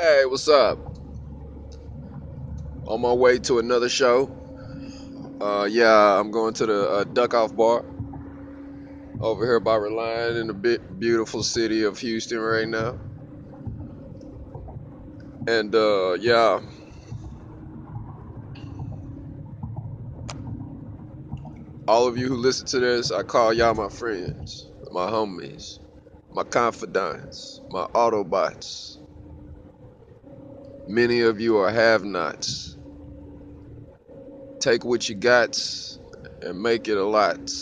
Hey, what's up? On my way to another show. Uh, yeah, I'm going to the uh, Duck Off Bar over here by Reliant in the bit beautiful city of Houston right now. And uh, yeah, all of you who listen to this, I call y'all my friends, my homies, my confidants, my Autobots. Many of you are have-nots. Take what you got and make it a lot.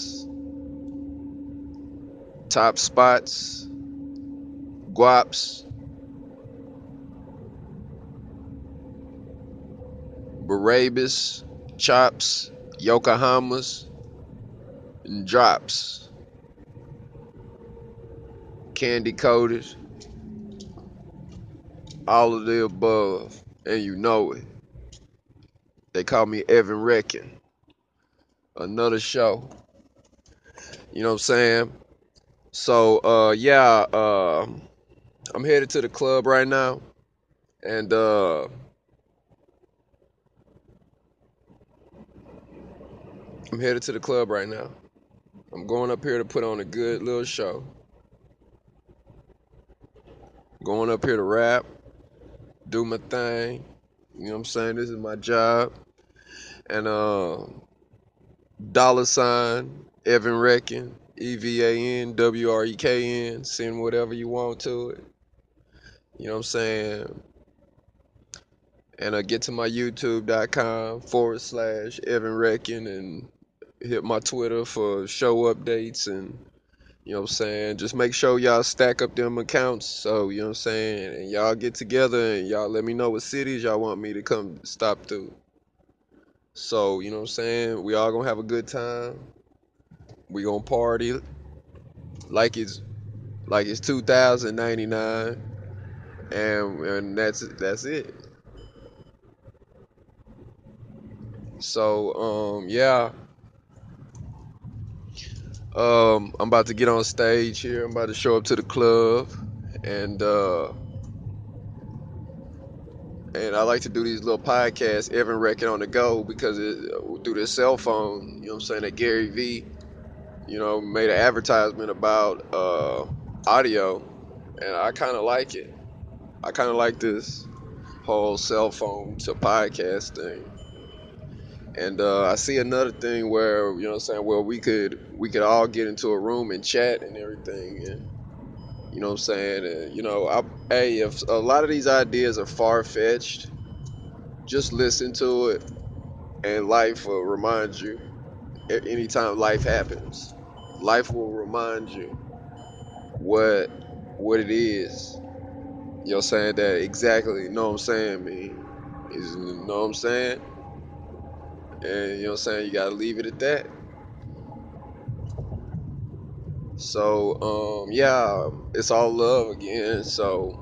Top spots, guaps, Barabas, chops, Yokohamas, and drops. Candy coated, all of the above, and you know it. They call me Evan Reckon. Another show. You know what I'm saying? So uh yeah, uh I'm headed to the club right now. And uh I'm headed to the club right now. I'm going up here to put on a good little show. Going up here to rap, do my thing. You know what I'm saying? This is my job. And uh dollar sign Evan Reckon, E V A N W R E K N, send whatever you want to it. You know what I'm saying? And uh, get to my youtube.com forward slash Evan Reckon and hit my Twitter for show updates and you know what I'm saying? Just make sure y'all stack up them accounts. So, you know what I'm saying? And y'all get together and y'all let me know what cities y'all want me to come stop through. So, you know what I'm saying? We all gonna have a good time. We gonna party like it's like it's 2099 and and that's that's it. So, um yeah, um I'm about to get on stage here. I'm about to show up to the club and uh and I like to do these little podcasts, Evan Reckon on the go, because it, through this cell phone, you know what I'm saying, that Gary V, you know, made an advertisement about uh, audio, and I kind of like it. I kind of like this whole cell phone to podcast thing. And uh, I see another thing where, you know what I'm saying, well we could we could all get into a room and chat and everything, and you know what I'm saying? And, you know, I, hey, if a lot of these ideas are far fetched, just listen to it, and life will remind you. Anytime life happens, life will remind you what what it is. You know what I'm saying? That exactly, you know what I'm saying, man? Is you know what I'm saying? And you know what I'm saying? You gotta leave it at that. So, um, yeah, it's all love again. So,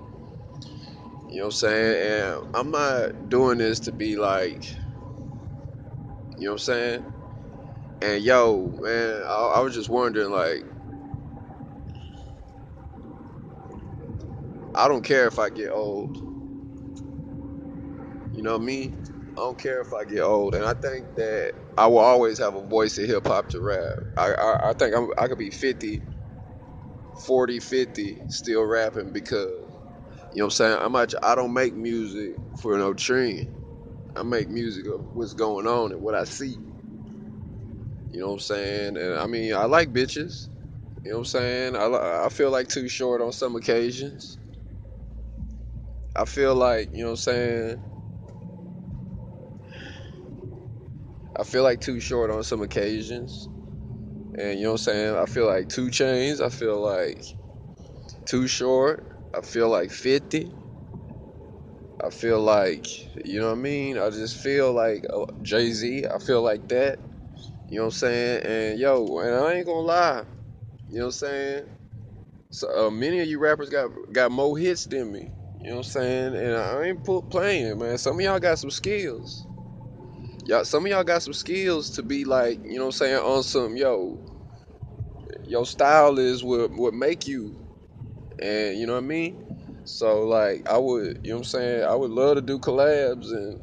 you know what I'm saying? And I'm not doing this to be like, you know what I'm saying? And yo, man, I, I was just wondering, like, I don't care if I get old. You know what I mean? I don't care if I get old. And I think that I will always have a voice in hip hop to rap. I, I, I think I'm, I could be 50, 40, 50 still rapping because, you know what I'm saying? I'm not, I don't make music for no trend. I make music of what's going on and what I see. You know what I'm saying? And I mean, I like bitches. You know what I'm saying? I, I feel like Too Short on some occasions. I feel like, you know what I'm saying? I feel like Too Short on some occasions. And you know what I'm saying? I feel like 2 Chainz. I feel like Too Short. I feel like 50. I feel like, you know what I mean? I just feel like uh, Jay Z. I feel like that. You know what I'm saying? And yo, and I ain't gonna lie. You know what I'm saying? So uh, many of you rappers got got more hits than me. You know what I'm saying? And I ain't put playing, man. Some of y'all got some skills. Y'all, some of y'all got some skills to be like, you know what I'm saying, on some yo, your style is what what make you, and you know what I mean. So like I would, you know what I'm saying? I would love to do collabs and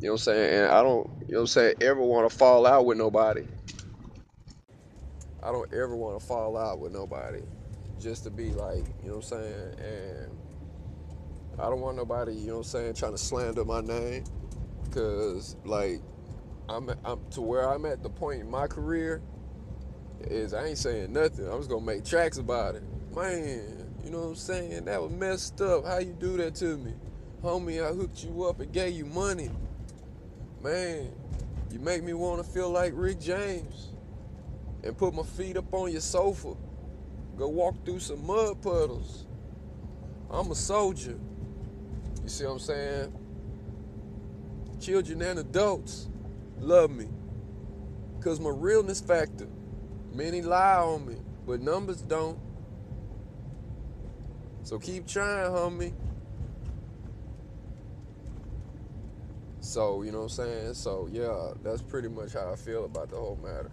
you know what I'm saying? And I don't, you know what I'm saying, ever want to fall out with nobody. I don't ever want to fall out with nobody just to be like, you know what I'm saying? And I don't want nobody, you know what I'm saying, trying to slander my name cuz like I'm, I'm to where I'm at the point in my career is I ain't saying nothing. I'm just gonna make tracks about it. Man, you know what I'm saying? That was messed up. How you do that to me? Homie, I hooked you up and gave you money. Man, you make me wanna feel like Rick James and put my feet up on your sofa. Go walk through some mud puddles. I'm a soldier. You see what I'm saying? Children and adults love me. Cause my realness factor. Many lie on me, but numbers don't. So keep trying, homie. So, you know what I'm saying? So, yeah, that's pretty much how I feel about the whole matter.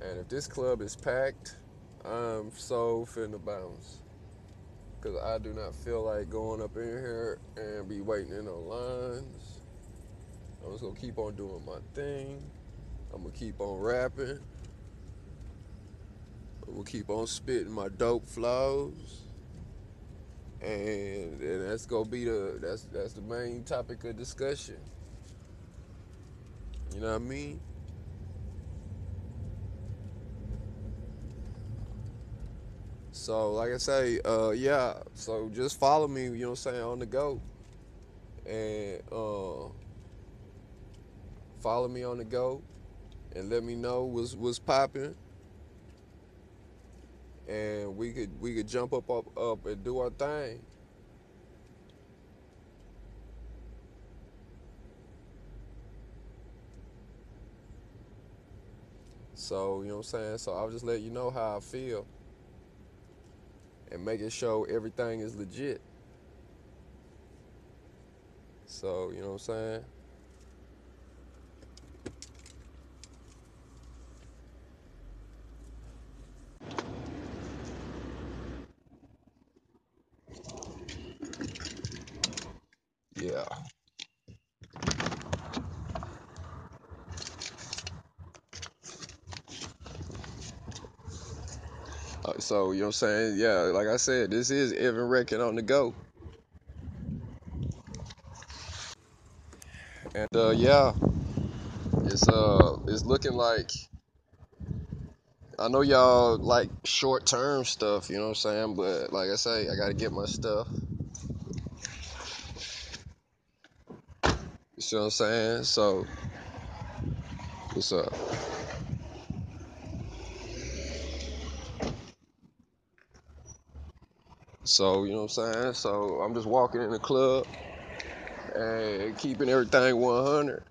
And if this club is packed, I'm so finna bounce. Because I do not feel like going up in here and be waiting in the lines. I'm just going to keep on doing my thing. I'm going to keep on rapping. I'm going to keep on spitting my dope flows. And, and that's gonna be the that's that's the main topic of discussion. You know what I mean? So, like I say, uh, yeah. So just follow me. You know what I'm saying on the go, and uh, follow me on the go, and let me know what's what's popping, and we could we could jump up up up and do our thing. So you know what I'm saying. So I'll just let you know how I feel, and making sure everything is legit. So you know what I'm saying. Yeah. Uh, so you know what I'm saying. Yeah. Like I said, this is Evan Reckon on the go, and uh, yeah, it's uh it's looking like. I know y'all like short term stuff, you know what I'm saying? But like I say, I gotta get my stuff. You see what I'm saying? So, what's up? So, you know what I'm saying? So, I'm just walking in the club and keeping everything 100.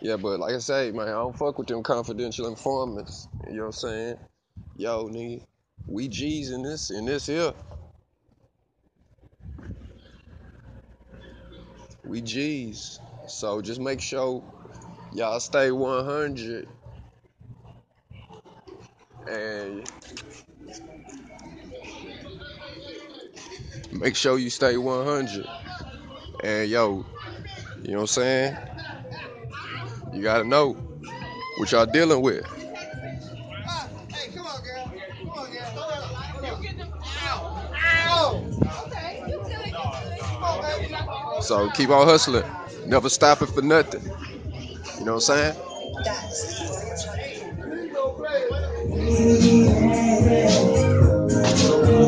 Yeah, but like I say, man, I don't fuck with them confidential informants. You know what I'm saying? Yo, nigga, we G's in this, in this here. We G's. So just make sure y'all stay 100 and make sure you stay 100. And yo, you know what I'm saying? You gotta know what y'all dealing with. So keep on hustling. Never stopping for nothing. You know what I'm saying?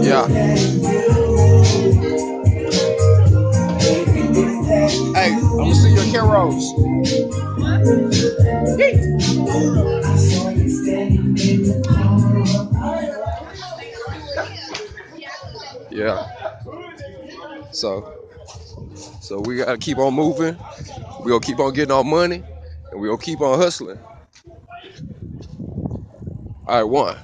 Yeah. Hey, I'm gonna see your heroes. Yeah. So, so we gotta keep on moving. We gonna keep on getting our money, and we gonna keep on hustling. All right, one.